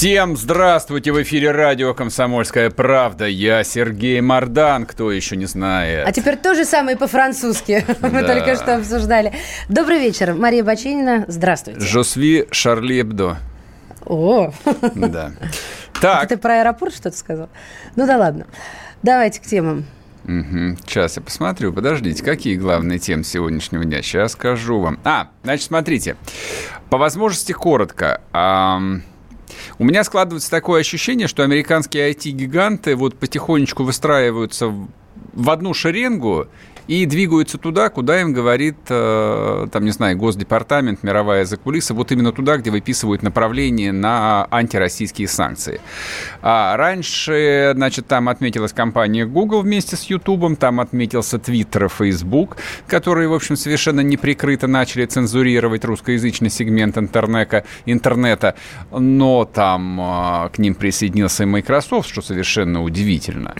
Всем здравствуйте! В эфире радио «Комсомольская правда». Я Сергей Мордан, кто еще не знает. А теперь то же самое по-французски. Мы Да. только что обсуждали. Добрый вечер. Мария Баченина, здравствуйте. Жосви Шарли Эбдо. О, Да. Так, ты про аэропорт что-то сказал? Ну да ладно. Давайте к темам. Мгм. Сейчас я посмотрю. Подождите, какие главные темы сегодняшнего дня? Сейчас скажу вам. А, значит, смотрите. По возможности коротко. Ам, У меня складывается такое ощущение, что американские IT-гиганты вот потихонечку выстраиваются в- одну шеренгу и двигаются туда, куда им говорит, э, там, не знаю, Госдепартамент, мировая закулиса, вот именно туда, где выписывают направление на антироссийские санкции. А раньше, значит, там отметилась компания Google вместе с YouTube, там отметился Twitter Facebook, которые, в общем, совершенно неприкрыто начали цензурировать русскоязычный сегмент интернета, интернета но там а, к ним присоединился и Microsoft, что совершенно удивительно.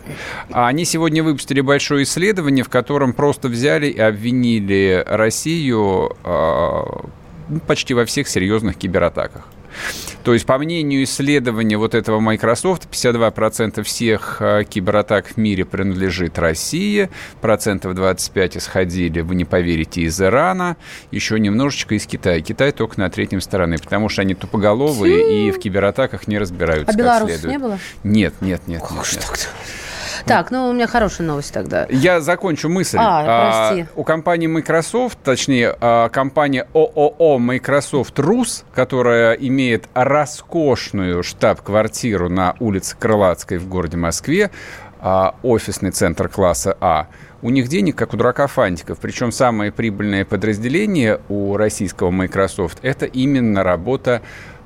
А они сегодня выпустили большое исследование, в котором просто взяли и обвинили Россию а, ну, почти во всех серьезных кибератаках. То есть, по мнению исследования вот этого Microsoft, 52% всех э, кибератак в мире принадлежит России, процентов 25 исходили, вы не поверите, из Ирана, еще немножечко из Китая. Китай только на третьем стороны, потому что они тупоголовые и в кибератаках не разбираются А как белорусов не было? Нет, нет, нет. нет, Ох, нет. Так, ну у меня хорошая новость тогда. Я закончу мысль. А, прости. у компании Microsoft, точнее, а, компания ООО Microsoft Rus, которая имеет роскошную штаб-квартиру на улице Крылатской в городе Москве, а, офисный центр класса А, у них денег, как у дурака фантиков. Причем самое прибыльное подразделение у российского Microsoft – это именно работа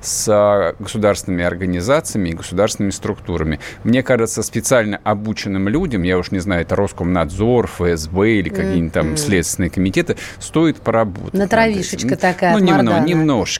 с а, государственными организациями и государственными структурами. Мне кажется, специально обученным людям, я уж не знаю, это Роскомнадзор, ФСБ или какие-нибудь там следственные комитеты, стоит поработать. На травишечка этим. такая Ну, немного,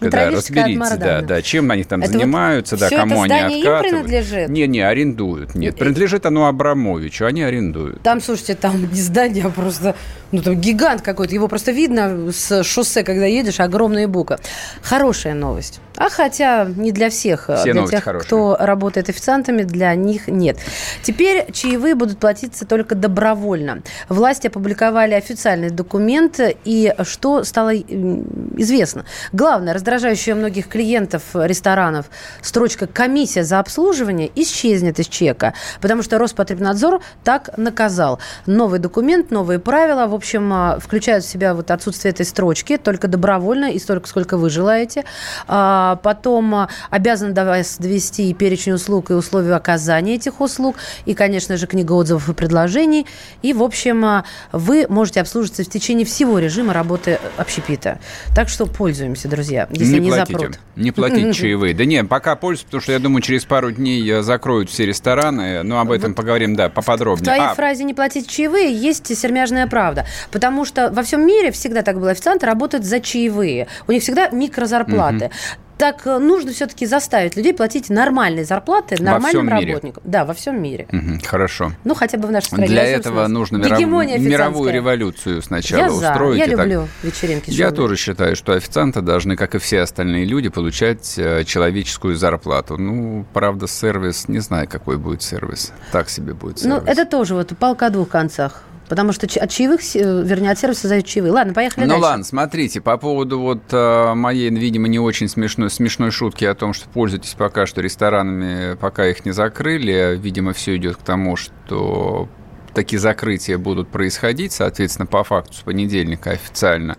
На да, разберитесь, да, да, чем они там Это вот занимаются, да, всё кому это они здание им откатывают. принадлежит? Не, не, арендуют, нет, принадлежит оно Абрамовичу, они арендуют. Там, слушайте, там не здание, а просто, ну, там гигант какой-то. Его просто видно с шоссе, когда едешь, огромные буквы. Хорошая новость. А хотя не для всех. Все для тех, хорошие. кто работает официантами, для них нет. Теперь чаевые будут платиться только добровольно. Власти опубликовали официальный документ, и что стало известно. Главное, раздражающая многих клиентов ресторанов строчка «комиссия за обслуживание» исчезнет из чека, потому что Роспотребнадзор так наказал. Новый документ, новые правила, в общем, а, включают в себя вот отсутствие этой строчки, только добровольно и столько, сколько вы желаете. А, Потом а, обязан до вас довести и перечень услуг и условия оказания этих услуг, и, конечно же, книга отзывов и предложений. И, в общем, а, вы можете обслуживаться в течение всего режима работы общепита. Так что пользуемся, друзья, если не, платите, запрут. не платите чаевые. Да не, пока пользуюсь, потому что я думаю, через пару дней э, закроют все рестораны. Но об этом поговорим, да, В поподробнее. твоей А, фразе «не платить чаевые» есть сермяжная правда. Потому что во всем мире всегда так было. Официанты работают за чаевые. У них всегда микрозарплаты. Так э, нужно все-таки заставить людей платить нормальные зарплаты нормальным всем мире? работникам. Да, во всем мире. мгм, хорошо. Ну, хотя бы в нашей стране. Для Возьмем этого нужно миров- мировую революцию сначала Я за. устроить. Я и так. люблю вечеринки. Я шумные. тоже считаю, что официанты должны, как и все остальные люди, получать э, человеческую зарплату. Ну, правда, сервис, не знаю, какой будет сервис. Так себе будет Ну, сервис. это тоже вот палка о двух концах. Потому что от чаевых, э, вернее, от сервиса дают чаевые. Ладно, поехали Ну дальше. ладно, смотрите, по поводу вот э, моей, видимо, не очень смешной, смешной шутки о том, что пользуйтесь пока что ресторанами, пока их не закрыли, видимо, все идет к тому, что такие закрытия будут происходить, соответственно, по факту с понедельника официально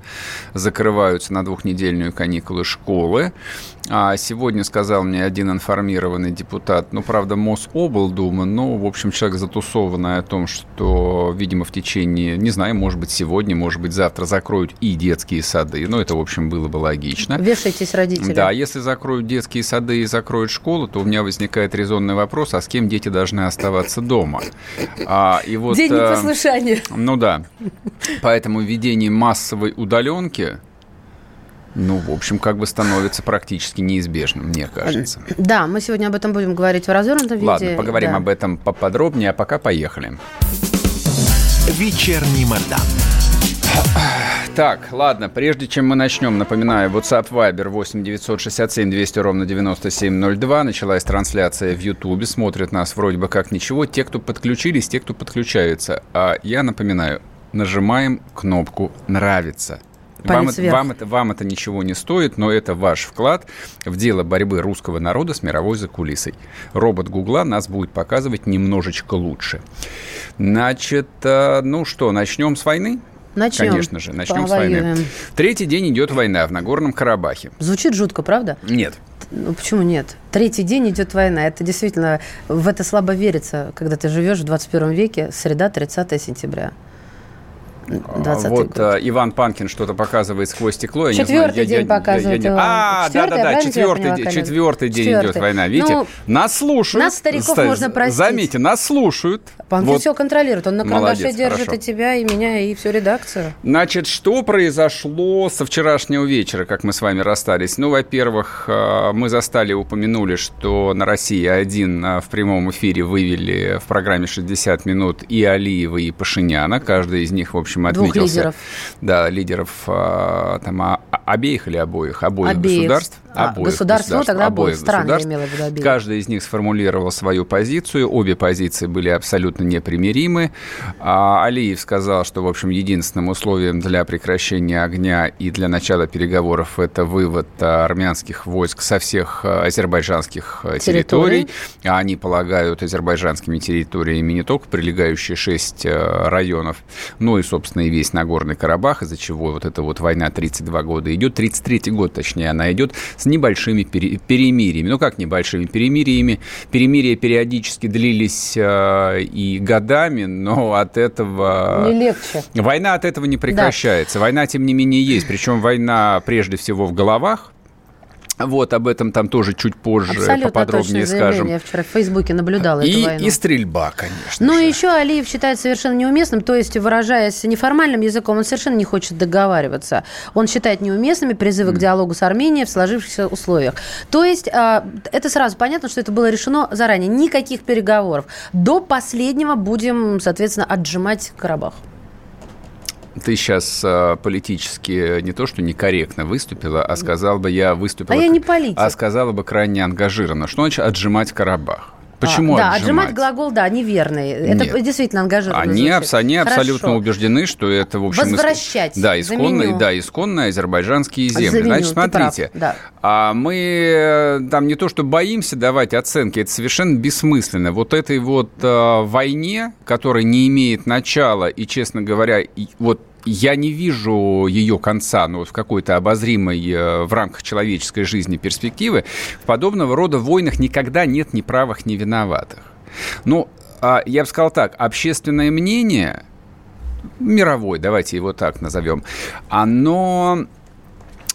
закрываются на двухнедельную каникулы школы. А сегодня сказал мне один информированный депутат, ну, правда, Мособлдума, но, в общем, человек затусованный о том, что, видимо, в течение, не знаю, может быть, сегодня, может быть, завтра закроют и детские сады. Ну, это, в общем, было бы логично. Вешайтесь, родители. Да, если закроют детские сады и закроют школу, то у меня возникает резонный вопрос, а с кем дети должны оставаться дома? А, и вот, День э, непослушания. Ну да. Поэтому введение массовой удаленки ну, в общем, как бы становится практически неизбежным, мне кажется. Да, мы сегодня об этом будем говорить в развернутом виде. Ладно, поговорим да. об этом поподробнее, а пока поехали. Вечерний Мордан. Так, ладно, прежде чем мы начнем, напоминаю, WhatsApp Viber 8 967 200 ровно 9702. Началась трансляция в Ютубе. Смотрят нас вроде бы как ничего. Те, кто подключились, те, кто подключаются. А я напоминаю, нажимаем кнопку «Нравится». Вам это, вам, это, вам это ничего не стоит, но это ваш вклад в дело борьбы русского народа с мировой закулисой. Робот Гугла нас будет показывать немножечко лучше. Значит, э, ну что, начнем с войны? Начнем. Конечно же, начнем Повоюем. с войны. Третий день идет война в Нагорном Карабахе. Звучит жутко, правда? Нет. Ну почему нет? Третий день идет война. Это действительно, в это слабо верится, когда ты живешь в 21 веке, среда, 30 сентября. 20 вот год. А, Иван Панкин что-то показывает сквозь стекло. Четвертый я, день я, показывает я, я, А, да-да-да, четвертый, день, четвертый день четвертый. идет война. Видите, ну, нас слушают. Нас, стариков, Ст- можно простить. Заметьте, нас слушают. Панкин вот. все контролирует. Он на карандаше Молодец, держит хорошо. и тебя, и меня, и всю редакцию. Значит, что произошло со вчерашнего вечера, как мы с вами расстались? Ну, во-первых, а, мы застали, упомянули, что на России один а, в прямом эфире вывели в программе «60 минут» и Алиева, и Пашиняна. Каждый из них, в общем, общем, отметился. Двух лидеров. Да, лидеров а, там, а, обеих или обоих? Обоих, обеих. государств. А, обоих государств, ну, тогда обоих стран, я имела в виду обеих. Каждый из них сформулировал свою позицию. Обе позиции были абсолютно непримиримы. А, Алиев сказал, что, в общем, единственным условием для прекращения огня и для начала переговоров это вывод армянских войск со всех азербайджанских территорий. территорий. Они полагают азербайджанскими территориями не только прилегающие шесть районов, но и, собственно, и весь Нагорный Карабах, из-за чего вот эта вот война 32 года идет, 33 год, точнее, она идет с небольшими пере, перемириями. Ну, как небольшими перемириями? Перемирия периодически длились э, и годами, но от этого... Не легче. Война от этого не прекращается. Да. Война, тем не менее, есть. Причем война прежде всего в головах, вот об этом там тоже чуть позже Абсолютно поподробнее скажем. Я вчера в Фейсбуке наблюдала и, эту войну. И стрельба, конечно. Ну еще Алиев считает совершенно неуместным, то есть, выражаясь неформальным языком, он совершенно не хочет договариваться. Он считает неуместными призывы mm. к диалогу с Арменией в сложившихся условиях. То есть, а, это сразу понятно, что это было решено заранее. Никаких переговоров. До последнего будем, соответственно, отжимать Карабах ты сейчас э, политически не то что некорректно выступила, а сказал бы я выступила... А я не политик. А сказала бы крайне ангажированно. Что значит отжимать Карабах? Почему а, да, отжимать? отжимать глагол, да, неверный. Это Нет. действительно ангажированно. Они, абс- они абсолютно убеждены, что это, в общем... Возвращать. Да, исконные, да, исконные азербайджанские земли. Заменю, Значит, смотрите, да. а мы э, там не то, что боимся давать оценки, это совершенно бессмысленно. Вот этой вот э, войне, которая не имеет начала, и, честно говоря, и, вот я не вижу ее конца, ну, в какой-то обозримой э, в рамках человеческой жизни перспективы. В подобного рода войнах никогда нет ни правых, ни виноватых. Ну, а я бы сказал так, общественное мнение, мировой, давайте его так назовем, оно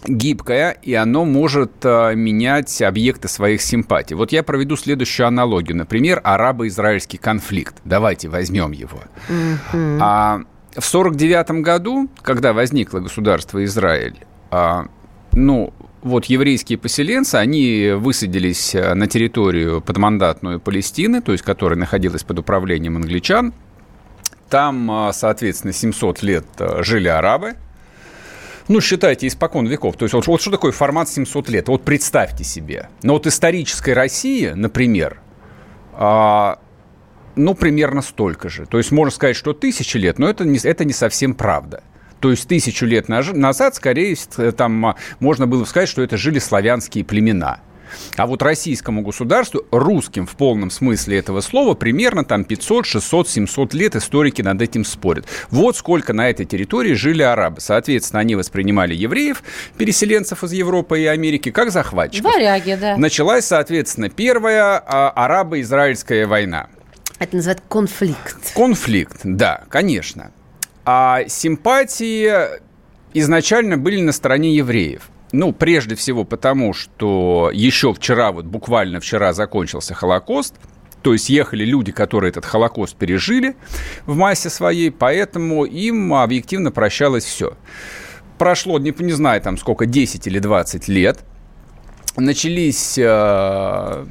гибкое, и оно может а, менять объекты своих симпатий. Вот я проведу следующую аналогию. Например, арабо-израильский конфликт. Давайте возьмем его. Mm-hmm. А, в 1949 году, когда возникло государство Израиль, а, ну, вот еврейские поселенцы, они высадились а, на территорию подмандатную Палестины, то есть которая находилась под управлением англичан. Там, а, соответственно, 700 лет жили арабы. Ну, считайте, испокон веков. То есть вот, вот что такое формат 700 лет? Вот представьте себе. Но вот исторической России, например, ну, примерно столько же. То есть можно сказать, что тысячи лет, но это не, это не совсем правда. То есть тысячу лет назад, скорее, там можно было сказать, что это жили славянские племена. А вот российскому государству, русским в полном смысле этого слова, примерно там 500, 600, 700 лет историки над этим спорят. Вот сколько на этой территории жили арабы. Соответственно, они воспринимали евреев, переселенцев из Европы и Америки, как захватчиков. Варяги, да. Началась, соответственно, первая а, арабо-израильская война. Это называют конфликт. Конфликт, да, конечно. А симпатии изначально были на стороне евреев. Ну, прежде всего потому, что еще вчера, вот буквально вчера закончился Холокост, то есть ехали люди, которые этот Холокост пережили в массе своей, поэтому им объективно прощалось все. Прошло, не, не знаю, там сколько, 10 или 20 лет. Начались э,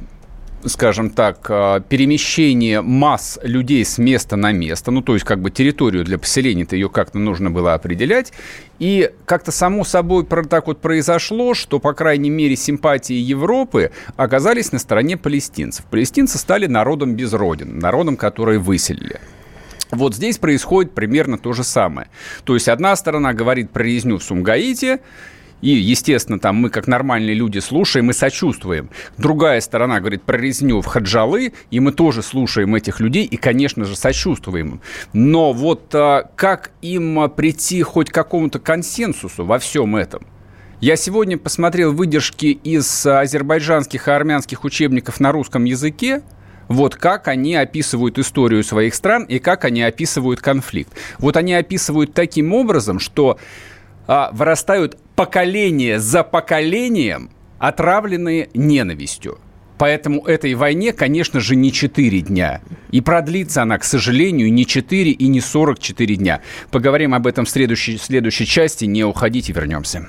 скажем так, э, перемещение масс людей с места на место, ну, то есть, как бы территорию для поселения-то ее как-то нужно было определять, и как-то само собой так вот произошло, что, по крайней мере, симпатии Европы оказались на стороне палестинцев. Палестинцы стали народом без родин, народом, который выселили. Вот здесь происходит примерно то же самое. То есть одна сторона говорит про резню в Сумгаите, и, естественно, там мы, как нормальные люди, слушаем и сочувствуем. Другая сторона говорит про резню в Хаджалы, и мы тоже слушаем этих людей и, конечно же, сочувствуем. Но вот а, как им прийти хоть к какому-то консенсусу во всем этом? Я сегодня посмотрел выдержки из азербайджанских и армянских учебников на русском языке, вот как они описывают историю своих стран и как они описывают конфликт. Вот они описывают таким образом, что а, вырастают поколение за поколением, отравленные ненавистью. Поэтому этой войне, конечно же, не 4 дня. И продлится она, к сожалению, не 4 и не 44 дня. Поговорим об этом в следующей, следующей части. Не уходите, вернемся.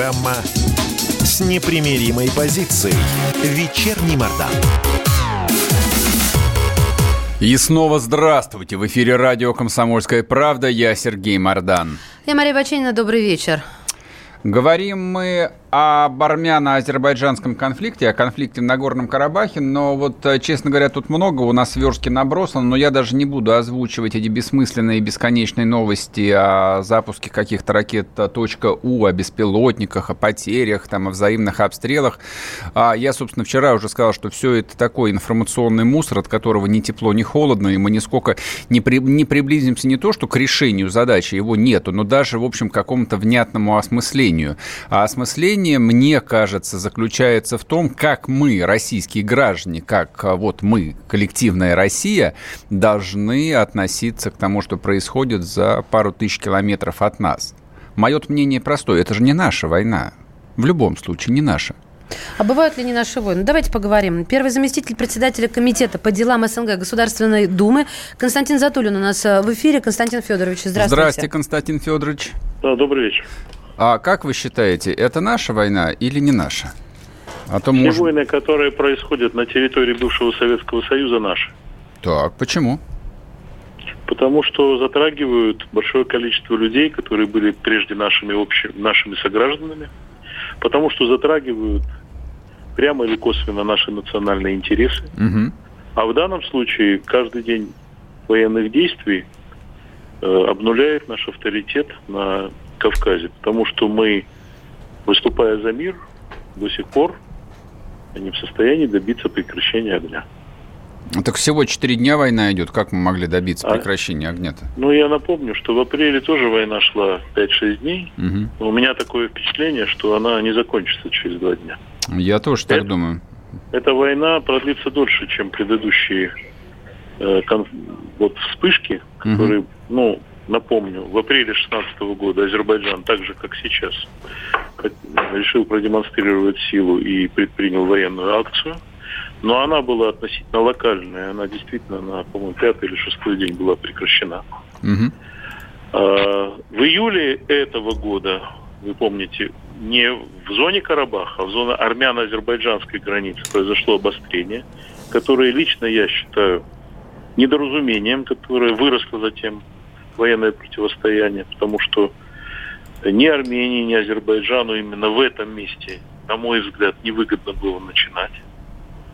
Программа с непримиримой позицией. Вечерний Мордан. И снова здравствуйте. В эфире радио «Комсомольская правда». Я Сергей Мордан. Я Мария Баченина. Добрый вечер. Говорим мы об армяно-азербайджанском конфликте, о конфликте в Нагорном Карабахе, но вот, э, честно говоря, тут много у нас верстки набросано, но я даже не буду озвучивать эти бессмысленные бесконечные новости о запуске каких-то ракет .у, о беспилотниках, о потерях, там, о взаимных обстрелах. А я, собственно, вчера уже сказал, что все это такой информационный мусор, от которого ни тепло, ни холодно, и мы нисколько не, при, не приблизимся не то, что к решению задачи, его нету, но даже, в общем, к какому-то внятному осмыслению. А осмысление решение, мне кажется, заключается в том, как мы, российские граждане, как а, вот мы, коллективная Россия, должны относиться к тому, что происходит за пару тысяч километров от нас. Мое мнение простое. Это же не наша война. В любом случае, не наша. А бывают ли не наши войны? Давайте поговорим. Первый заместитель председателя комитета по делам СНГ Государственной Думы Константин Затулин у нас э, в эфире. Константин Федорович, здравствуйте. Здравствуйте, Константин Федорович. Да, добрый вечер. А как вы считаете, это наша война или не наша? А то Все может... войны, которые происходят на территории бывшего Советского Союза, наши. Так, почему? Потому что затрагивают большое количество людей, которые были прежде нашими, общими, нашими согражданами. Потому что затрагивают прямо или косвенно наши национальные интересы. Угу. А в данном случае каждый день военных действий э, обнуляет наш авторитет на Кавказе, потому что мы, выступая за мир, до сих пор не в состоянии добиться прекращения огня. Так всего четыре дня война идет. Как мы могли добиться а, прекращения огня-то? Ну, я напомню, что в апреле тоже война шла 5-6 дней. Угу. У меня такое впечатление, что она не закончится через два дня. Я тоже так думаю. Эта война продлится дольше, чем предыдущие э, кон, вот вспышки, которые, угу. ну, Напомню, в апреле 2016 года Азербайджан, так же как сейчас, решил продемонстрировать силу и предпринял военную акцию. Но она была относительно локальная. Она действительно на, по-моему, пятый или шестой день была прекращена. Угу. в июле этого года вы помните, не в зоне Карабаха, а в зоне армяно-азербайджанской границы произошло обострение, которое лично я считаю недоразумением, которое выросло затем военное противостояние, потому что ни Армении, ни Азербайджану именно в этом месте, на мой взгляд, невыгодно было начинать.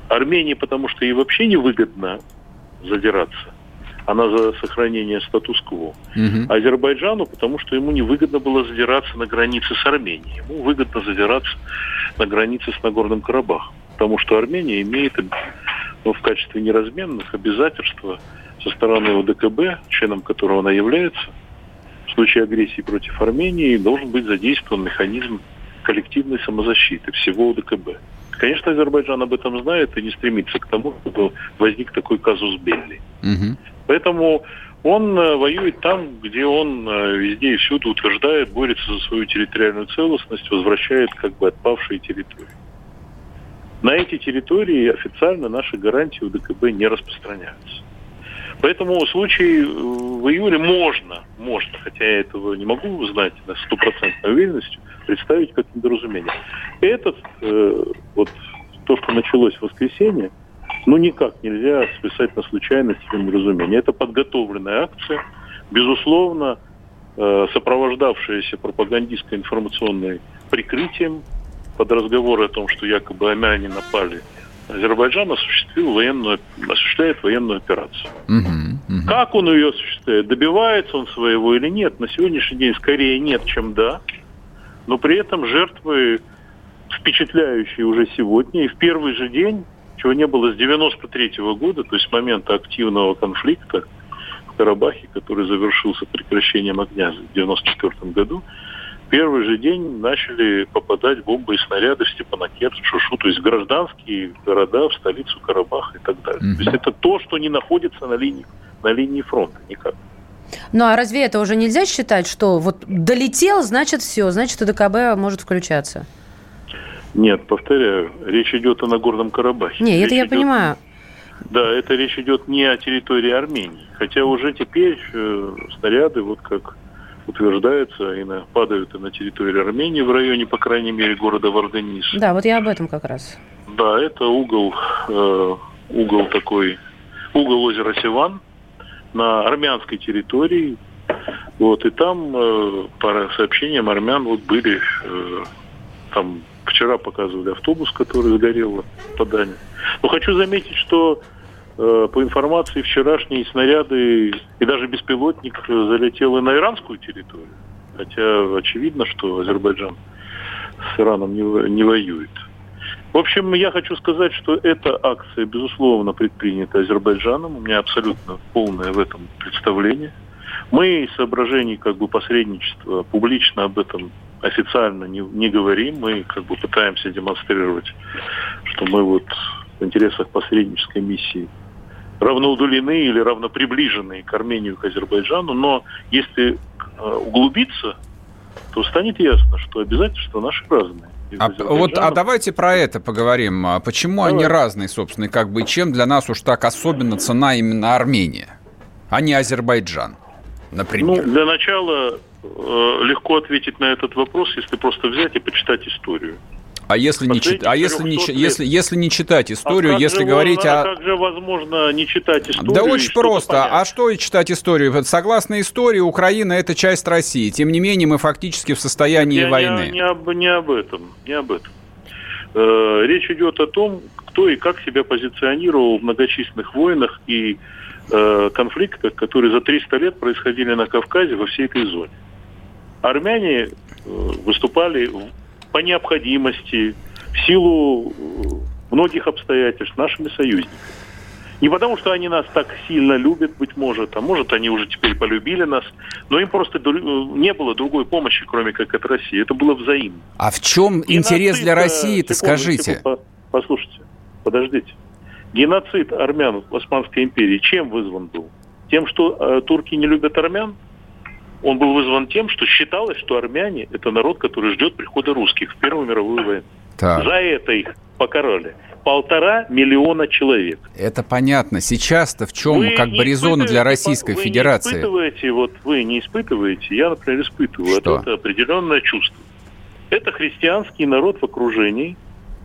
Армении, потому что ей вообще невыгодно задираться. Она за сохранение статус-кво. Мгм. Азербайджану, потому что ему невыгодно было задираться на границе с Арменией. Ему выгодно задираться на границе с Нагорным Карабахом. Потому что Армения имеет ну, в качестве неразменных обязательства со стороны ОДКБ, членом которого она является, в случае агрессии против Армении должен быть задействован механизм коллективной самозащиты всего ОДКБ. Конечно, Азербайджан об этом знает и не стремится к тому, чтобы возник такой казус Белли. Мгм. Поэтому он э, воюет там, где он э, везде и всюду утверждает, борется за свою территориальную целостность, возвращает как бы отпавшие территории. На эти территории официально наши гарантии у ДКБ не распространяются. Поэтому случай э, в июле можно, можно, хотя я этого не могу знать на стопроцентной уверенностью, представить как недоразумение. Этот, э, вот то, что началось в воскресенье, ну никак нельзя списать на случайность или недоразумение. Это подготовленная акция, безусловно, э, сопровождавшаяся пропагандистско-информационной прикрытием под разговоры о том, что якобы армяне напали. Азербайджан осуществил военную, осуществляет военную операцию. Мгм. Мгм. Как он ее осуществляет? Добивается он своего или нет? На сегодняшний день скорее нет, чем да. Но при этом жертвы впечатляющие уже сегодня. И в первый же день, чего не было с 93 года, то есть с момента активного конфликта в Карабахе, который завершился прекращением огня в 94 году, в первый же день начали попадать бомбы и снаряды в Степанакерт, в Шушу, то есть гражданские города, в столицу Карабаха и так далее. Мгм. То есть это то, что не находится на линии, на линии фронта никак. Ну а разве это уже нельзя считать, что вот долетел, значит все, значит УДКБ может включаться? Нет, повторяю, речь идет о Нагорном Карабахе. Не, Речь это я идет- понимаю. Да, это речь идет не о территории Армении. Хотя уже теперь э, снаряды, вот как утверждается, и на, падают и на территории Армении в районе, по крайней мере, города Варданис. Да, вот я об этом как раз. Да, это угол, э, угол такой, угол озера Севан на армянской территории. Вот, и там, э, по сообщениям армян, вот были, э, там вчера показывали автобус, который сгорел в Падане. Но хочу заметить, что по информации вчерашние снаряды и даже беспилотник э, залетел и на иранскую территорию. Хотя очевидно, что Азербайджан с Ираном не, не воюет. В общем, я хочу сказать, что эта акция, безусловно, предпринята Азербайджаном. У меня абсолютно полное в этом представление. Мы из соображений как бы посредничества публично об этом официально не, не говорим. Мы как бы пытаемся демонстрировать, что мы вот в интересах посреднической миссии равноудалены или равноприближены к Армении и к Азербайджану. Но если э, углубиться, то станет ясно, что обязательства наши разные. А, вот, а давайте про это поговорим. А Почему они Давай. разные, собственно, и как бы чем для нас уж так особенно цена именно Армения, а не Азербайджан, Ну, например? для начала э, легко ответить на этот вопрос, если просто взять и почитать историю. А если не, последних чит- а если не, 300 чи- если, если не читать историю, А если говорить можно- о... а как же возможно не читать историю? Да очень просто. понять? А что и читать историю? Согласно истории, Украина это часть России. Тем не менее, мы фактически в состоянии Я войны. Не, об, не об этом, не об этом. Э, речь идет о том, кто и как себя позиционировал в многочисленных войнах и э, конфликтах, которые за 300 лет происходили на Кавказе во всей этой зоне. Армяне э, выступали по необходимости, в силу э, многих обстоятельств нашими союзниками. Не потому, что они нас так сильно любят, быть может, а может, они уже теперь полюбили нас, но им просто э, не было другой помощи, кроме как от России. Это было взаимно. А в чем интерес Геноцид, для э, России-то, скажите? Послушайте, подождите. Геноцид армян в Османской империи чем вызван был? Тем, что э, турки не любят армян? Он был вызван тем, что считалось, что армяне – это народ, который ждет прихода русских в Первую мировую войну. Так. За это их покарали. Полтора миллиона человек. Это понятно. Сейчас-то в чем Вы как бы не резону для Российской вы Федерации? Не испытываете, вот вы не испытываете, я, например, испытываю. Что? Это определенное чувство. Это христианский народ в окружении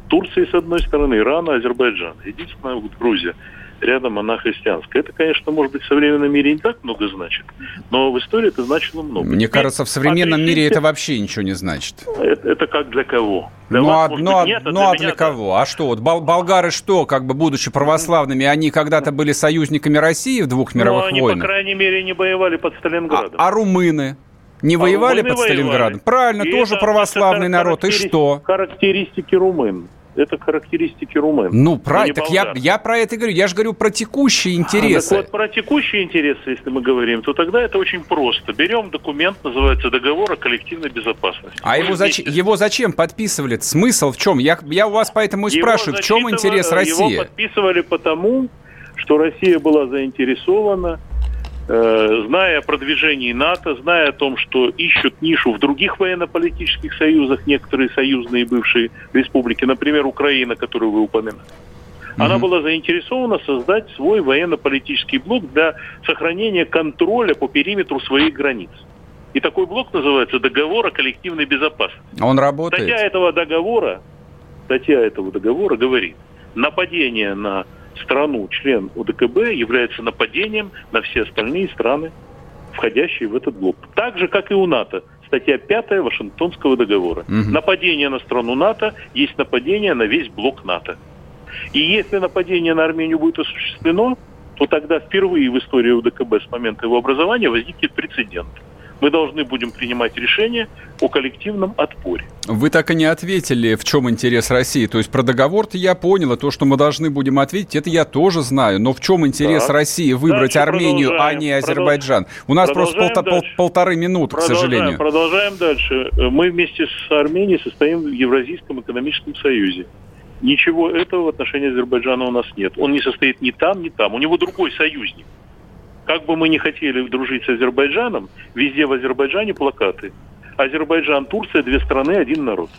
Турции, с одной стороны, Ирана, Азербайджан. Единственная вот Грузия рядом она христианская. Это, конечно, может быть, в современном мире не так много значит, но в истории это значило много. Мне кажется, в современном мире это вообще ничего не значит. Это, это как для кого? Для ну, вас, а, ну, быть, а- нет, а ну, для а для да. кого? А что? Вот бол- болгары что, как бы будучи православными, они когда-то были союзниками России в двух Ну, мировых они, по войнах? крайней мере, не воевали под А, Сталинградом. а румыны? Не А воевали под Сталинградом? воевали. Правильно, И тоже православный народ. И что? Характеристики румын. Это характеристики румын. Ну, а не Так я, я про это говорю. Я же говорю про текущие А, интересы. так вот, про текущие интересы, если мы говорим, то тогда это очень просто. Берем документ, называется договор о коллективной безопасности. А его, вместе- его зачем подписывали? Смысл в чем? Я, я у вас поэтому и Его спрашиваю, в чем интерес России? Его подписывали потому, что Россия была заинтересована, зная о продвижении НАТО, зная о том, что ищут нишу в других военно-политических союзах, некоторые союзные бывшие республики, например, Украина, которую вы упоминали. Она Мгм. была заинтересована создать свой военно-политический блок для сохранения контроля по периметру своих границ. И такой блок называется договор о коллективной безопасности. Он Статья работает? этого договора, статья этого договора говорит, нападение на страну, член УДКБ, является нападением на все остальные страны, входящие в этот блок. Так же, как и у НАТО. Статья 5 Вашингтонского договора. Мгм. Нападение на страну НАТО есть нападение на весь блок НАТО. И если нападение на Армению будет осуществлено, то тогда впервые в истории УДКБ с момента его образования возникнет прецедент. Мы должны будем принимать решение о коллективном отпоре. Вы так и не ответили, в чем интерес России. То есть про договор-то я понял, и то, что мы должны будем ответить, это я тоже знаю. Но в чем интерес Так. России выбрать Дальше Армению, а не Азербайджан? У нас просто полта- пол- полторы минуты, к Продолжаем, сожалению. продолжаем дальше. Мы вместе с Арменией состоим в Евразийском экономическом союзе. Ничего этого в отношении Азербайджана у нас нет. Он не состоит ни там, ни там. У него другой союзник. Как бы мы ни хотели дружить с Азербайджаном, везде в Азербайджане плакаты. Азербайджан, Турция, две страны, один народ.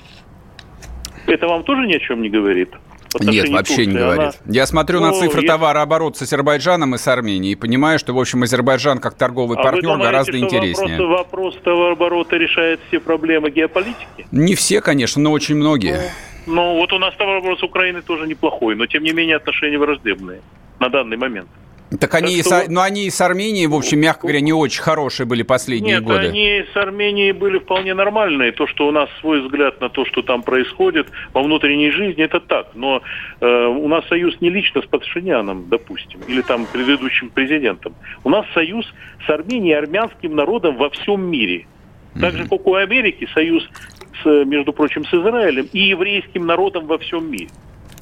Это вам тоже ни о чем не говорит? Нет, вообще не Турции говорит. она- Я смотрю на Ну, цифры если- товарооборота с Азербайджаном и с Арменией и понимаю, что, в общем, Азербайджан как торговый А вы партнер думаете, гораздо что интереснее. Вопрос, вопрос товарооборота решает все проблемы геополитики? Не все, конечно, но очень многие. Ну, вот у нас товарооборот с Украиной тоже неплохой, но тем не менее отношения враждебные на данный момент. Так они, Так и что с, вот- ну, они и с Арменией, в общем, мягко говоря, не очень хорошие были последние Нет, годы. они с Арменией были вполне нормальные. То, что у нас свой взгляд на то, что там происходит во внутренней жизни, это так. Но э, у нас союз не лично с Пашиняном, допустим, или там предыдущим президентом. У нас союз с Арменией и армянским народом во всем мире. Так же, как у Америки союз, с, между прочим, с Израилем и еврейским народом во всем мире.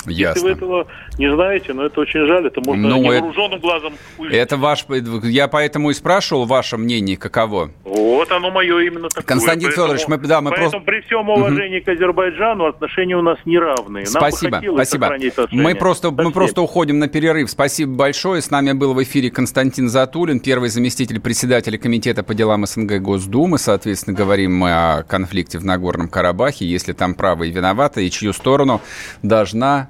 Если Ясно. вы этого не знаете, но это очень жаль, это можно Ну, это- невооруженным глазом увидеть. Это ваш... Я поэтому и спрашивал ваше мнение, каково. Вот оно мое именно такое. Константин Поэтому- Федорович, мы- да, мы поэтому просто- при всем уважении к Азербайджану отношения у нас неравные. Нам спасибо, спасибо. Мы просто, мы Спасибо. просто уходим на перерыв. Спасибо большое. С нами был в эфире Константин Затулин, первый заместитель председателя Комитета по делам СНГ Госдумы. Соответственно, говорим мы о конфликте в Нагорном Карабахе, если там правые виноваты, и чью сторону должна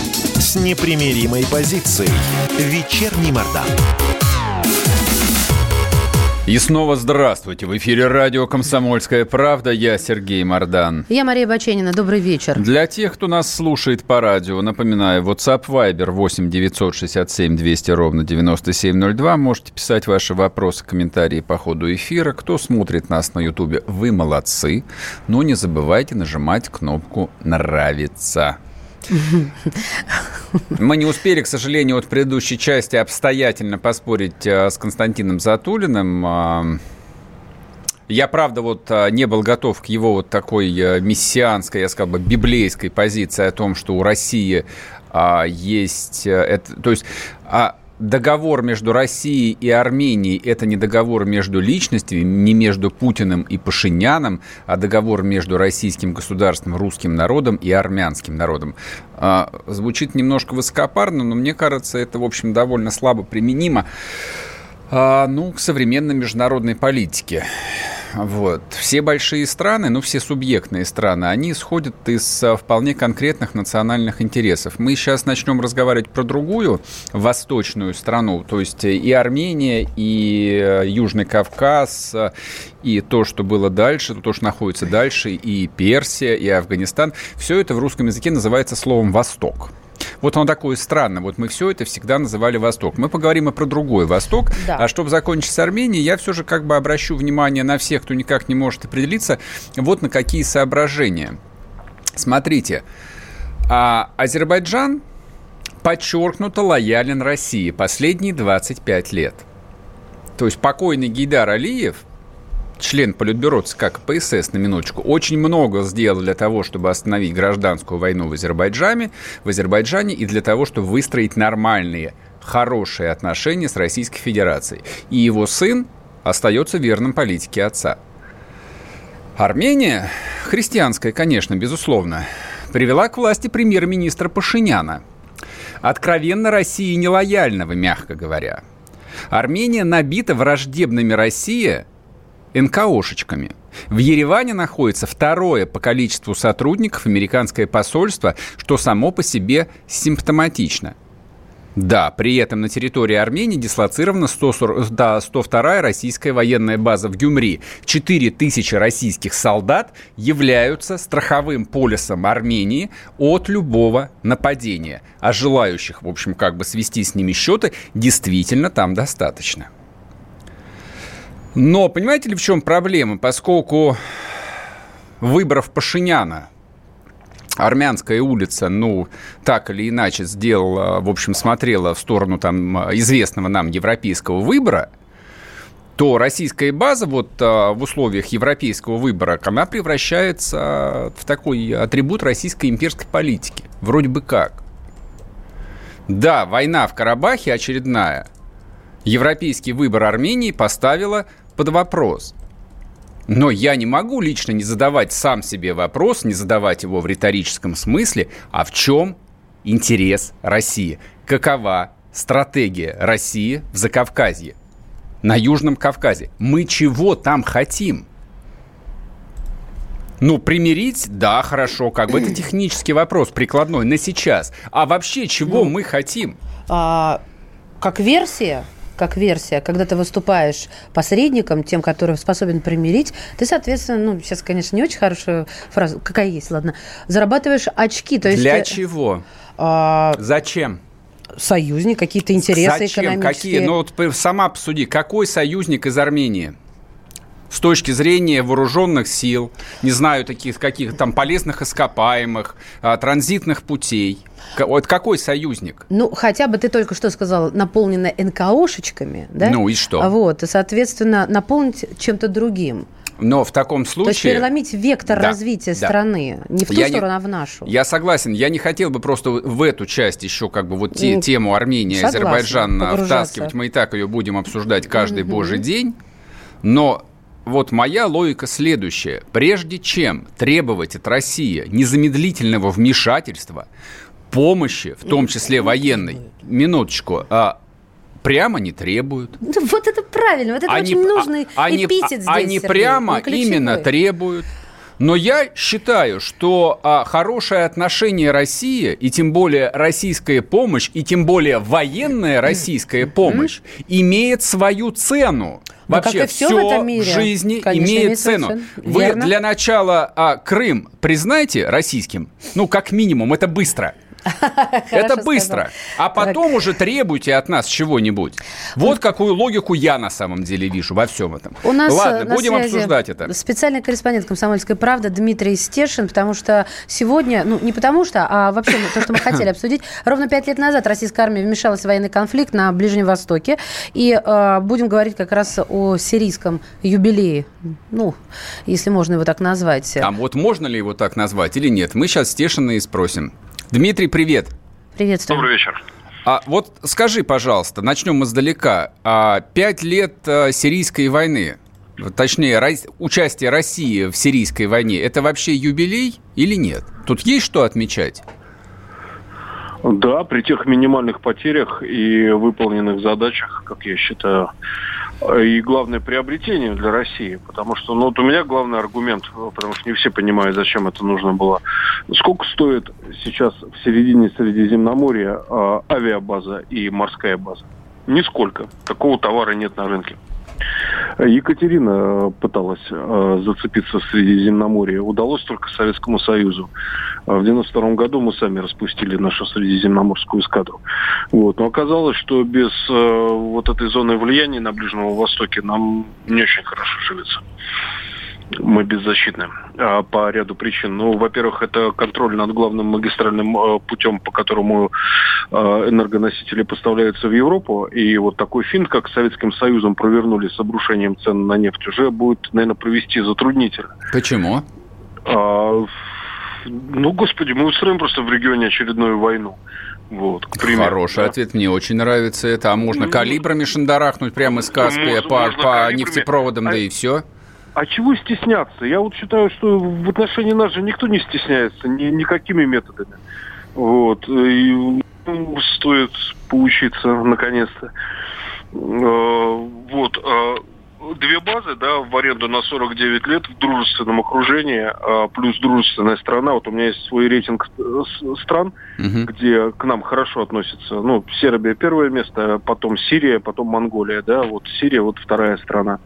с непримиримой позицией. Вечерний Мордан. И снова здравствуйте. В эфире радио «Комсомольская правда». Я Сергей Мордан. Я Мария Баченина. Добрый вечер. Для тех, кто нас слушает по радио, напоминаю, WhatsApp Viber 8 967 200 ровно 9702. Можете писать ваши вопросы, комментарии по ходу эфира. Кто смотрит нас на YouTube, вы молодцы. Но не забывайте нажимать кнопку «Нравится». Мы не успели, к сожалению, вот в предыдущей части обстоятельно поспорить э, с Константином Затулиным. А, Я, правда, вот а, не был готов к его вот такой э, мессианской, я сказал бы, библейской позиции о том, что у России а, есть... Э, это, то есть... А, договор между Россией и Арменией – это не договор между личностями, не между Путиным и Пашиняном, а договор между российским государством, русским народом и армянским народом. А, звучит немножко высокопарно, но мне кажется, это, в общем, довольно слабо применимо а, ну, к современной международной политике. Вот. Все большие страны, ну, все субъектные страны, они исходят из а, вполне конкретных национальных интересов. Мы сейчас начнем разговаривать про другую восточную страну, то есть и Армения, и э, Южный Кавказ, и то, что было дальше, то, что находится дальше, и Персия, и Афганистан. Все это в русском языке называется словом «Восток». Вот он такой странный. Вот мы все это всегда называли Восток. Мы поговорим и про другой Восток. Да. А чтобы закончить с Арменией, я все же как бы обращу внимание на всех, кто никак не может определиться, вот на какие соображения. Смотрите, а Азербайджан подчеркнуто лоялен России последние 25 лет. То есть покойный Гейдар Алиев – член Политбюро ЦК КПСС, на минуточку, очень много сделал для того, чтобы остановить гражданскую войну в Азербайджане, в Азербайджане и для того, чтобы выстроить нормальные, хорошие отношения с Российской Федерацией. И его сын остается верным политике отца. Армения, христианская, конечно, безусловно, привела к власти премьер-министра Пашиняна, откровенно России нелояльного, мягко говоря. Армения набита враждебными России НКОшечками. В Ереване находится второе по количеству сотрудников американское посольство, что само по себе симптоматично. Да, при этом на территории Армении дислоцирована 140, да, 102-я российская военная база в Гюмри. 4000 российских солдат являются страховым полисом Армении от любого нападения. А желающих, в общем, как бы свести с ними счеты, действительно там достаточно. Но понимаете ли, в чем проблема? Поскольку выборов Пашиняна Армянская улица, ну, так или иначе сделала, в общем, смотрела в сторону там известного нам европейского выбора, то российская база вот а, в условиях европейского выбора, она превращается в такой атрибут российской имперской политики. Вроде бы как. Да, война в Карабахе очередная. Европейский выбор Армении поставила под вопрос. Но я не могу лично не задавать сам себе вопрос, не задавать его в риторическом смысле, а в чем интерес России? Какова стратегия России в Закавказье? На Южном Кавказе. Мы чего там хотим? Ну, примирить, да, хорошо, как бы это технический вопрос, прикладной, на сейчас. А вообще, чего ну, мы хотим? А, как версия, как версия, когда ты выступаешь посредником, тем, который способен примирить, ты, соответственно, ну, сейчас, конечно, не очень хорошая фраза, какая есть, ладно, зарабатываешь очки. То есть, Для ты, чего? А, Зачем? Союзник, какие-то интересы Зачем? экономические. Какие? Ну, вот сама посуди, какой союзник из Армении? С точки зрения вооруженных сил, не знаю, таких каких там полезных ископаемых, а, транзитных путей. Вот какой союзник? Ну, хотя бы ты только что сказал, наполнено НКОшечками, да? Ну и что? Вот, и, соответственно, наполнить чем-то другим. Но в таком случае... То есть переломить вектор да, развития да. страны. Не в ту я сторону, не, а в нашу. Я согласен. Я не хотел бы просто в эту часть еще как бы вот те, ну, тему Армении, Азербайджан втаскивать. Мы и так ее будем обсуждать каждый угу. божий день. Но вот моя логика следующая. Прежде чем требовать от России незамедлительного вмешательства, помощи, в том числе военной, минуточку, а прямо не требуют. Вот это правильно, вот это они, очень нужный а, они, эпитет здесь, Они Сергей, прямо именно требуют. Но я считаю, что а, хорошее отношение России, и тем более российская помощь, и тем более военная российская помощь, имеет свою цену. Вообще как и все, все в, этом мире, жизни конечно, имеет цену. Вы для начала а, Крым признайте российским, ну, как минимум, это быстро. Это быстро. А потом уже требуйте от нас чего-нибудь. Вот какую логику я на самом деле вижу во всем этом. У нас Ладно, будем обсуждать это. Специальный корреспондент «Комсомольской правды» Дмитрий Стешин, потому что сегодня, ну не потому что, а вообще то, что мы хотели обсудить, ровно пять лет назад российская армия вмешалась в военный конфликт на Ближнем Востоке. И э, будем говорить как раз о сирийском юбилее, ну, если можно его так назвать. А вот можно ли его так назвать или нет? Мы сейчас Стешина и спросим. Дмитрий, привет. Приветствую. Добрый вечер. А вот скажи, пожалуйста, начнем мы издалека. А, пять лет а, сирийской войны, точнее, участие России в сирийской войне, это вообще юбилей или нет? Тут есть что отмечать? Да, при тех минимальных потерях и выполненных задачах, как я считаю, и главное приобретение для России, потому что, ну, вот у меня главный аргумент, потому что не все понимают, зачем это нужно было. Сколько стоит сейчас в середине Средиземноморья э, авиабаза и морская база? Нисколько. Такого товара нет на рынке. Екатерина пыталась э, зацепиться в Средиземноморье. Удалось только Советскому Союзу. А в 92 году мы сами распустили нашу Средиземноморскую эскадру. Вот. Но оказалось, что без э, вот этой зоны влияния на Ближнем Востоке нам не очень хорошо живется мы беззащитны а, по ряду причин. Ну, во-первых, это контроль над главным магистральным а, путем, по которому а, энергоносители поставляются в Европу. И вот такой финт, как Советским Союзом провернули с обрушением цен на нефть, уже будет, наверное, провести затруднительно. Почему? А, ну, господи, мы устроим просто в регионе очередную войну. Вот, к примеру, Хороший да. ответ, мне очень нравится это. А можно ну, калибрами шандарахнуть прямо из Каспия можно, по, можно по нефтепроводам, а, да и все? А чего стесняться? Я вот считаю, что в отношении нас же никто не стесняется ни, никакими методами. Вот. И ну, стоит поучиться наконец-то. А, вот. Две базы, да, в аренду на 49 лет в дружественном окружении, а, плюс дружественная страна. Вот у меня есть свой рейтинг стран, угу. где к нам хорошо относятся. Ну, Сербия первое место, потом Сирия, потом Монголия, да, вот Сирия вот вторая страна.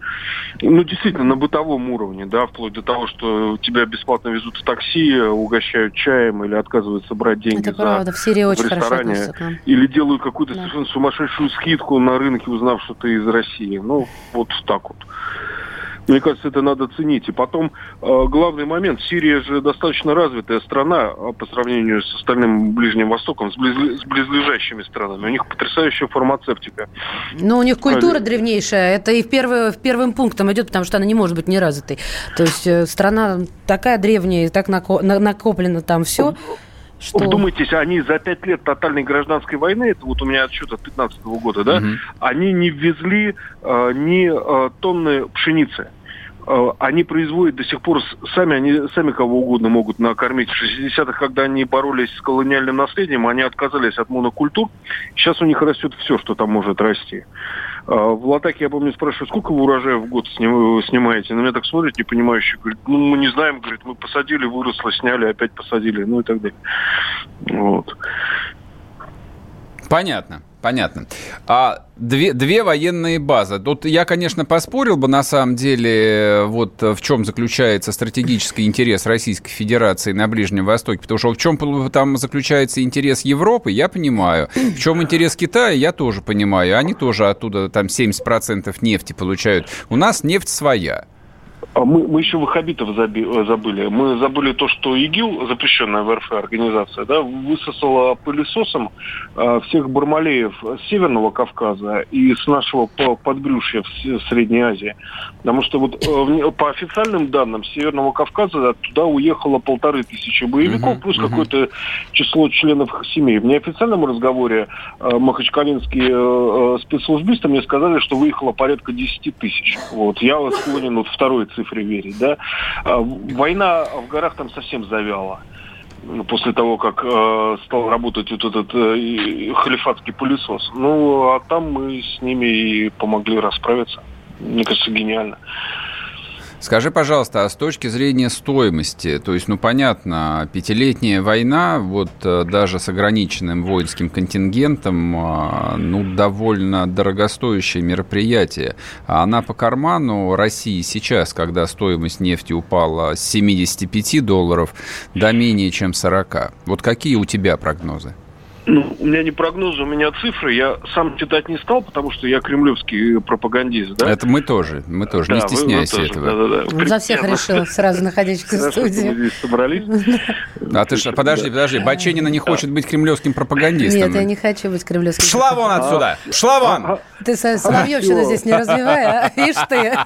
Ну, действительно, на бытовом уровне, да, вплоть до того, что тебя бесплатно везут в такси, угощают чаем или отказываются брать деньги Это за, правда, в Сирии очень в ресторане, хорошо или делают какую-то да. совершенно сумасшедшую скидку на рынке, узнав, что ты из России. Ну, вот так вот. Мне кажется, это надо ценить. И потом, э, главный момент, Сирия же достаточно развитая страна а по сравнению с остальным Ближним Востоком, с, близ, с близлежащими странами. У них потрясающая фармацевтика. Но у них культура а, древнейшая. Это и в, первый, в первым пунктом идет, потому что она не может быть неразвитой. То есть э, страна такая древняя, так накоплено там все. Что? Вдумайтесь, они за пять лет тотальной гражданской войны, это вот у меня отчет от 15 года, да, угу. они не ввезли э, ни э, тонны пшеницы. Э, они производят до сих пор сами, они сами кого угодно могут накормить. В 60-х, когда они боролись с колониальным наследием, они отказались от монокультур. Сейчас у них растет все, что там может расти. Э, в Латаке, я помню, спрашиваю, сколько вы урожая в год снимаете? На меня так смотрят, непонимающие. Говорят, ну, мы не знаем, говорит, мы посадили, выросло, сняли, опять посадили, ну и так далее. Вот. Понятно. Понятно. А две, две военные базы. Тут я, конечно, поспорил бы на самом деле, вот в чем заключается стратегический интерес Российской Федерации на Ближнем Востоке. Потому что в чем там заключается интерес Европы, я понимаю. В чем интерес Китая, я тоже понимаю. Они тоже оттуда там 70% нефти получают. У нас нефть своя. А мы, мы еще ваххабитов забыли. Мы забыли то, что ИГИЛ, запрещенная в РФ организация, да, высосала пылесосом э, всех бармалеев с Северного Кавказа и с нашего подбрюшья в Средней Азии. Потому что вот э, по официальным данным Северного Кавказа туда уехало полторы тысячи боевиков, uh-huh, плюс uh-huh. какое-то число членов семей. В неофициальном разговоре э, махачкалинские э, спецслужбисты мне сказали, что выехало порядка 10 тысяч. Вот. Я склонен вот второй цифре цифре верить, да. А, война в горах там совсем завяла после того, как э, стал работать вот этот э, халифатский пылесос. Ну, а там мы с ними и помогли расправиться. Мне кажется, гениально. Скажи, пожалуйста, а с точки зрения стоимости, то есть, ну, понятно, пятилетняя война, вот э, даже с ограниченным воинским контингентом, а, ну, довольно дорогостоящее мероприятие. Она по карману России сейчас, когда стоимость нефти упала с 75 долларов до менее чем 40. Вот какие у тебя прогнозы? Ну, у меня не прогнозы, у меня цифры. Я сам читать не стал, потому что я кремлевский пропагандист. Да? Это мы тоже, мы тоже, да, не стесняйся вы, этого. Да, да, да. За всех решил сразу находящихся в студии. здесь собрались. А ты что, подожди, подожди, Баченина не хочет быть кремлевским пропагандистом. Нет, я не хочу быть кремлевским. Шла вон отсюда! Шла вон! Ты Соловьевщину здесь не развивай, а? Ишь ты,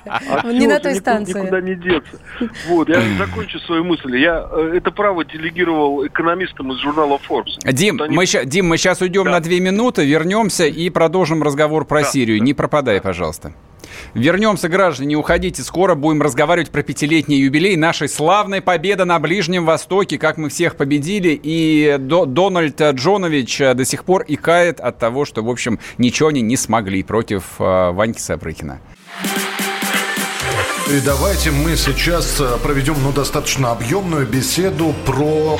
не на той станции. Никуда не деться. Вот, я закончу свою мысль. Я э, это право делегировал экономистам из журнала Forbes. Дим, мы сейчас Дим, мы сейчас уйдем да. на две минуты, вернемся и продолжим разговор про да, Сирию. Да. Не пропадай, пожалуйста. Вернемся, граждане, не уходите. Скоро будем разговаривать про пятилетний юбилей нашей славной победы на Ближнем Востоке, как мы всех победили. И До Дональд Джонович до сих пор икает от того, что, в общем, ничего они не смогли против э, Ваньки Сапрыкина. И давайте мы сейчас э, проведем ну, достаточно объемную беседу про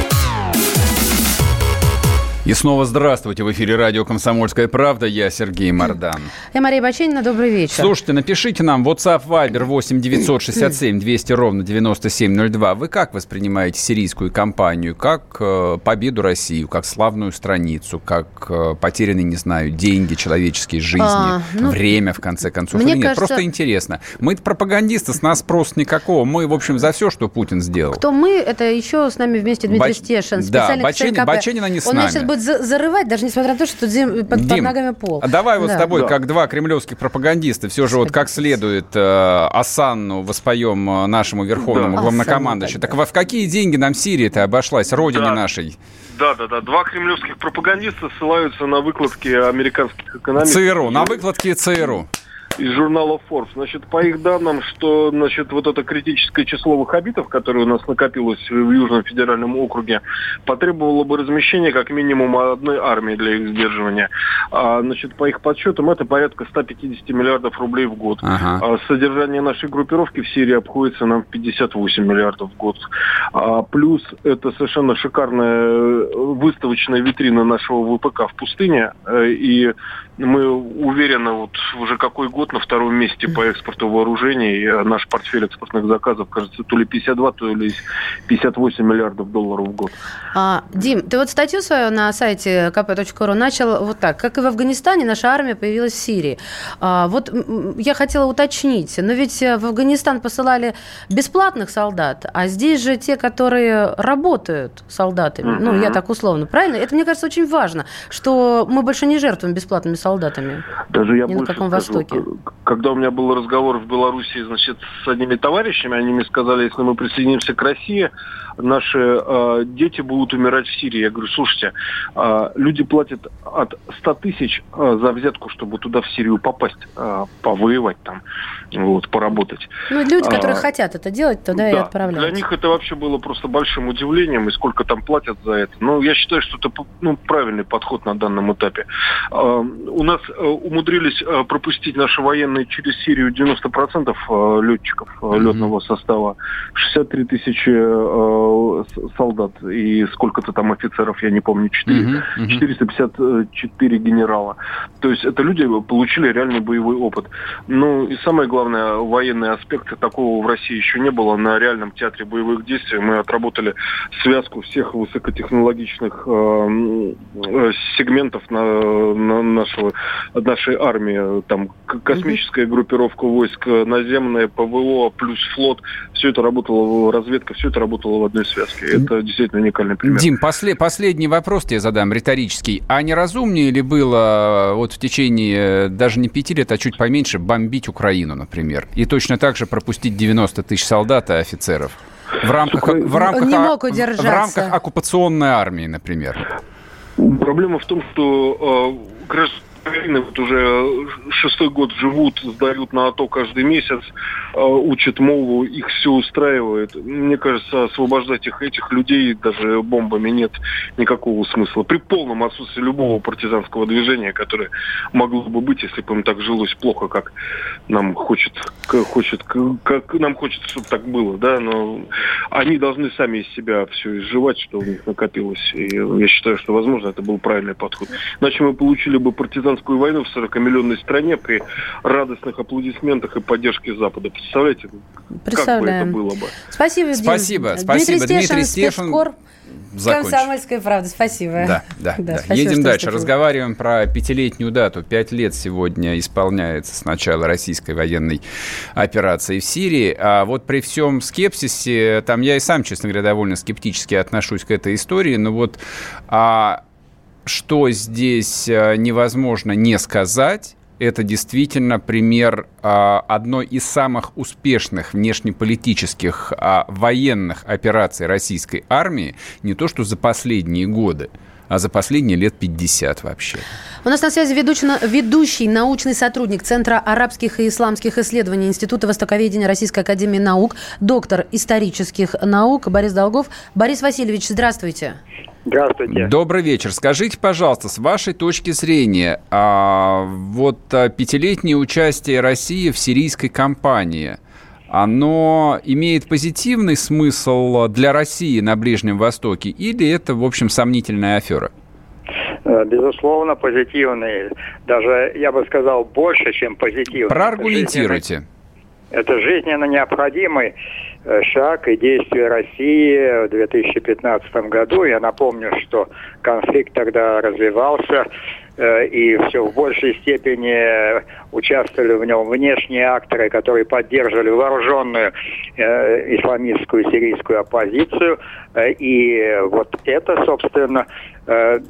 И снова здравствуйте. В эфире радио «Комсомольская правда». Я Сергей Мордан. Я Мария Баченина. Добрый вечер. Слушайте, напишите нам WhatsApp Viber 8 967 200 ровно 9702. Вы как воспринимаете сирийскую кампанию? Как э, победу России? Как славную страницу? Как э, потерянные, не знаю, деньги, человеческие жизни? А, ну, время, в конце концов? Мне или нет? Кажется... Просто интересно. Мы пропагандисты, с нас спроса никакого. Мы, в общем, за все, что Путин сделал. Кто мы? Это еще с нами вместе Дмитрий Бач... Стешин. Да, Баченина, Баченина не с Он нами будет зарывать, даже несмотря на то, что под, под ногами пол. А давай вот да. с тобой, да. как два кремлевских пропагандиста, все же вот как следует э, Асанну воспоем э, нашему верховному да. главнокомандующему. Так в какие деньги нам Сирия-то обошлась, родине да. нашей? Да, да, да. Два кремлевских пропагандиста ссылаются на выкладки американских экономистов. ЦРУ, на выкладки ЦРУ из журнала Forbes. Значит, по их данным, что значит, вот это критическое число ваххабитов, которое у нас накопилось в Южном федеральном округе, потребовало бы размещения как минимум одной армии для их сдерживания. А, значит, по их подсчетам, это порядка 150 миллиардов рублей в год. Ага. А содержание нашей группировки в Сирии обходится нам в 58 миллиардов в год. А, плюс это совершенно шикарная выставочная витрина нашего ВПК в пустыне. Э, и мы уверены, вот уже какой год на втором месте по экспорту вооружений. Наш портфель экспортных заказов, кажется, то ли 52, то ли 58 миллиардов долларов в год. А, Дим, ты вот статью свою на сайте kp.ru начал вот так. Как и в Афганистане, наша армия появилась в Сирии. А, вот я хотела уточнить, но ведь в Афганистан посылали бесплатных солдат, а здесь же те, которые работают солдатами. Mm-hmm. Ну, я так условно, правильно? Это, мне кажется, очень важно, что мы больше не жертвуем бесплатными солдатами солдатами? Даже я Ни больше на каком скажу, Востоке. Когда у меня был разговор в Беларуси, значит, с одними товарищами, они мне сказали, если мы присоединимся к России, наши э, дети будут умирать в Сирии. Я говорю, слушайте, э, люди платят от 100 тысяч э, за взятку, чтобы туда в Сирию попасть, э, повоевать там, вот, поработать. Ну, люди, которые а, хотят это делать, туда да, и отправляются. Для них это вообще было просто большим удивлением, и сколько там платят за это. Ну, я считаю, что это ну, правильный подход на данном этапе. Э, у нас э, умудрились э, пропустить наши военные через Сирию 90% э, летчиков mm-hmm. летного состава, 63 тысячи солдат и сколько-то там офицеров, я не помню, 4, mm-hmm. 454 генерала. То есть это люди получили реальный боевой опыт. Ну и самое главное, военный аспект, такого в России еще не было. На реальном театре боевых действий мы отработали связку всех высокотехнологичных э, сегментов на, на нашего нашего, нашей армии. Там космическая группировка войск, наземная, ПВО, плюс флот. Все это работало, разведка, все это работало в одной связке. Это действительно уникальный пример. Дим, после, последний вопрос я задам, риторический. А не разумнее ли было вот в течение даже не пяти лет, а чуть поменьше бомбить Украину, например? И точно так же пропустить 90 тысяч солдат и офицеров? В рамках, в рамках, не мог удержаться. в рамках оккупационной армии, например. Проблема в том, что э, граждане Украины вот уже шестой год живут, сдают на АТО каждый месяц, э, учат мову, их все устраивает. Мне кажется, освобождать их, этих людей даже бомбами нет никакого смысла. При полном отсутствии любого партизанского движения, которое могло бы быть, если бы им так жилось плохо, как нам хочет, хочет как нам хочется, чтобы так было, да, но они должны сами из себя все изживать, что у них накопилось. И я считаю, что, возможно, это был правильный подход. Иначе мы получили бы партизан гражданскую войну в 40-миллионной стране при радостных аплодисментах и поддержке Запада. Представляете, как бы это было бы? Спасибо, Дим. Спасибо, спасибо. Дмитрий, Дмитрий Стешин. Закончим. Комсомольская правда, спасибо. Да, да, да. да. Спасибо, Едем дальше. Вступил. Разговариваем про пятилетнюю дату. Пять лет сегодня исполняется с начала российской военной операции в Сирии. А вот при всем скепсисе, там я и сам, честно говоря, довольно скептически отношусь к этой истории, но вот а, что здесь э, невозможно не сказать, это действительно пример а, одной из самых успешных внешнеполитических а, военных операций российской армии, не то что за последние годы, а за последние лет 50 вообще. У нас на связи ведущий, ведущий научный сотрудник Центра арабских и исламских исследований Института Востоковедения Российской Академии Наук, доктор исторических наук Борис Долгов. Борис Васильевич, здравствуйте. Здравствуйте. Добрый вечер. Скажите, пожалуйста, с вашей точки зрения, а, вот а, пятилетнее участие России в сирийской кампании, оно имеет позитивный смысл для России на Ближнем Востоке или это, в общем, сомнительная афера? Э, безусловно, позитивный. Даже, я бы сказал, больше, чем позитивный. Проаргументируйте. Это жизненно необходимый Э, шаг и действия России в 2015 году. Я напомню, что конфликт тогда развивался, э, и все в большей степени участвовали в нем внешние акторы, которые поддерживали вооруженную э, исламистскую сирийскую оппозицию. И вот это, собственно,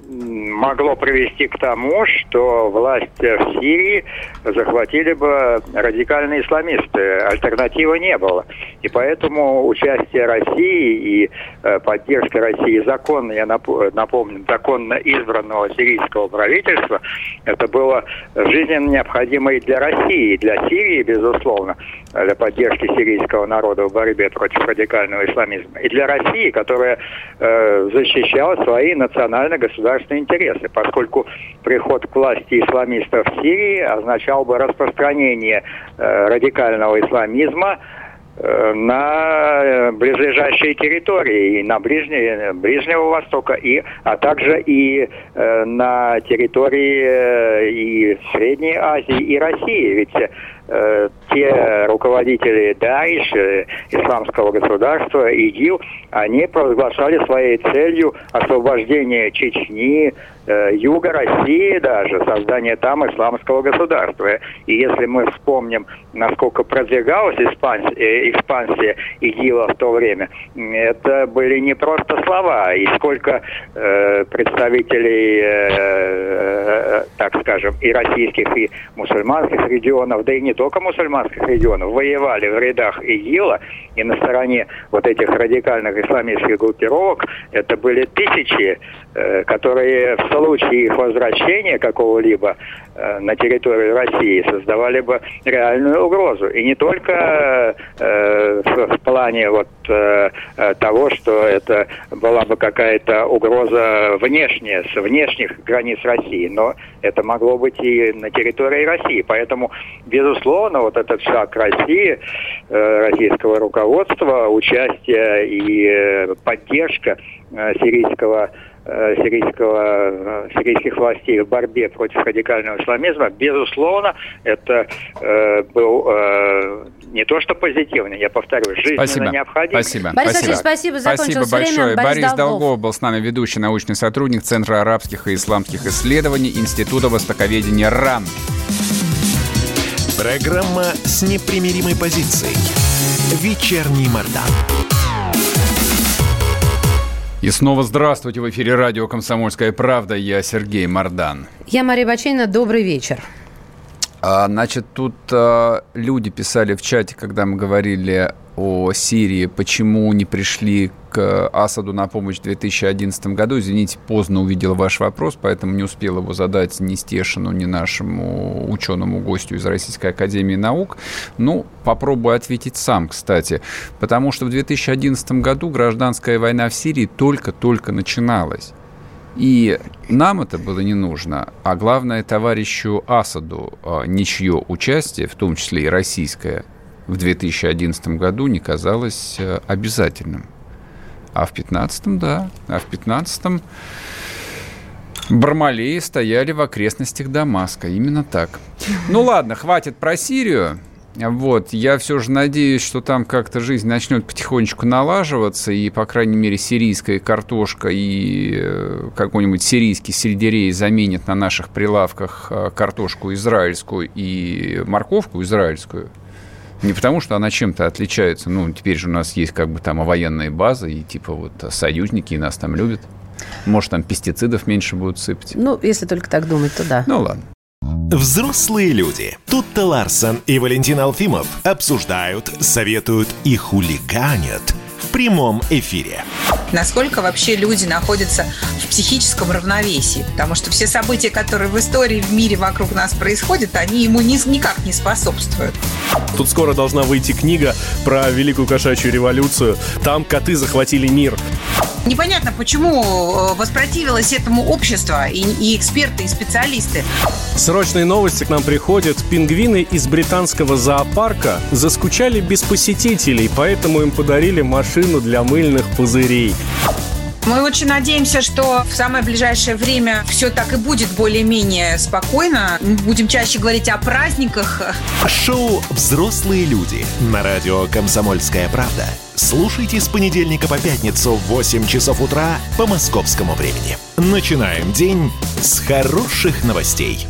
могло привести к тому, что власть в Сирии захватили бы радикальные исламисты. Альтернативы не было. И поэтому участие России и э, поддержка России законно, я напомню, законно избранного сирийского правительства, это было жизненно необходимо и для России, и для Сирии, безусловно, для поддержки сирийского народа в борьбе против радикального исламизма. И для России, которая э, защищала свои национально-государственные интересы, поскольку приход к власти исламистов в Сирии означал бы распространение э, радикального исламизма э, на э, ближайшие территории, и на ближние, Ближнего Востока, и, а также и э, на территории э, и Средней Азии, и России. Ведь э, те руководители Даиш, э, исламского государства, ИГИЛ, они провозглашали своей целью освобождение Чечни, э, юга России даже, создание там исламского государства. И если мы вспомним, насколько продвигалась экспансия, э, экспансия ИГИЛа в то время, это были не просто слова, и сколько э, представителей, э, э, так скажем, и российских, и мусульманских регионов, да и не только мусульманских регионов, воевали в рядах ИГИЛа и на стороне вот этих радикальных исламистских группировок, это были тысячи, э, которые в случае их возвращения какого-либо э, на территорию России создавали бы реальную угрозу. И не только э, в, плане вот того, что это была бы какая-то угроза внешняя, с внешних границ России, но это могло быть и на территории России. Поэтому, безусловно, вот этот шаг России, российского руководства, участие и поддержка сирийского Э, сирийского, э, сирийских властей в борьбе против радикального исламизма, безусловно, это э, был э, не то что позитивный, я повторю, жизненно Спасибо. необходимый. Спасибо. Борис Спасибо. Спасибо. Закончилось Спасибо большое. время. Борис Борис Долгов. Долгов был с нами ведущий научный сотрудник Центра арабских и исламских исследований Института востоковедения РАН. Программа с непримиримой позицией. Вечерний Мордан. И снова здравствуйте в эфире радио «Комсомольская правда». Я Сергей Мордан. Я Мария Баченина. Добрый вечер. А, значит, тут а, люди писали в чате, когда мы говорили о Сирии, почему не пришли к Асаду на помощь в 2011 году. Извините, поздно увидел ваш вопрос, поэтому не успел его задать ни Стешину, ни нашему ученому гостю из Российской Академии Наук. Ну, попробую ответить сам, кстати. Потому что в 2011 году гражданская война в Сирии только-только начиналась. И нам это было не нужно, а главное, товарищу Асаду а, ничье участие, в том числе и российское, в 2011 году не казалось э, обязательным. А в 15-м, да, а в 15-м Бармалеи стояли в окрестностях Дамаска. Именно так. Ну ладно, хватит про Сирию. Вот, я все же надеюсь, что там как-то жизнь начнет потихонечку налаживаться, и, по крайней мере, сирийская картошка и э, какой-нибудь сирийский сельдерей заменит на наших прилавках э, картошку израильскую и морковку израильскую. Не потому, что она чем-то отличается. Ну, теперь же у нас есть как бы там военные базы, и типа вот союзники, и нас там любят. Может, там пестицидов меньше будут сыпать. Ну, если только так думать, то да. Ну, ладно. Взрослые люди. Тут-то Ларсон и Валентин Алфимов обсуждают, советуют и хулиганят в прямом эфире. насколько вообще люди находятся в психическом равновесии. Потому что все события, которые в истории, в мире вокруг нас происходят, они ему ни- никак не способствуют. Тут скоро должна выйти книга про Великую кошачью революцию. Там коты захватили мир. Непонятно, почему э, воспротивилось этому общество и, и эксперты, и специалисты. Срочные новости к нам приходят. Пингвины из британского зоопарка заскучали без посетителей, поэтому им подарили машину для мыльных пузырей. Мы очень надеемся, что в самое ближайшее время все так и будет более-менее спокойно. Мы будем чаще говорить о праздниках. Шоу «Взрослые люди» на радио «Комсомольская правда». Слушайте с понедельника по пятницу в 8 часов утра по московскому времени. Начинаем день с хороших новостей.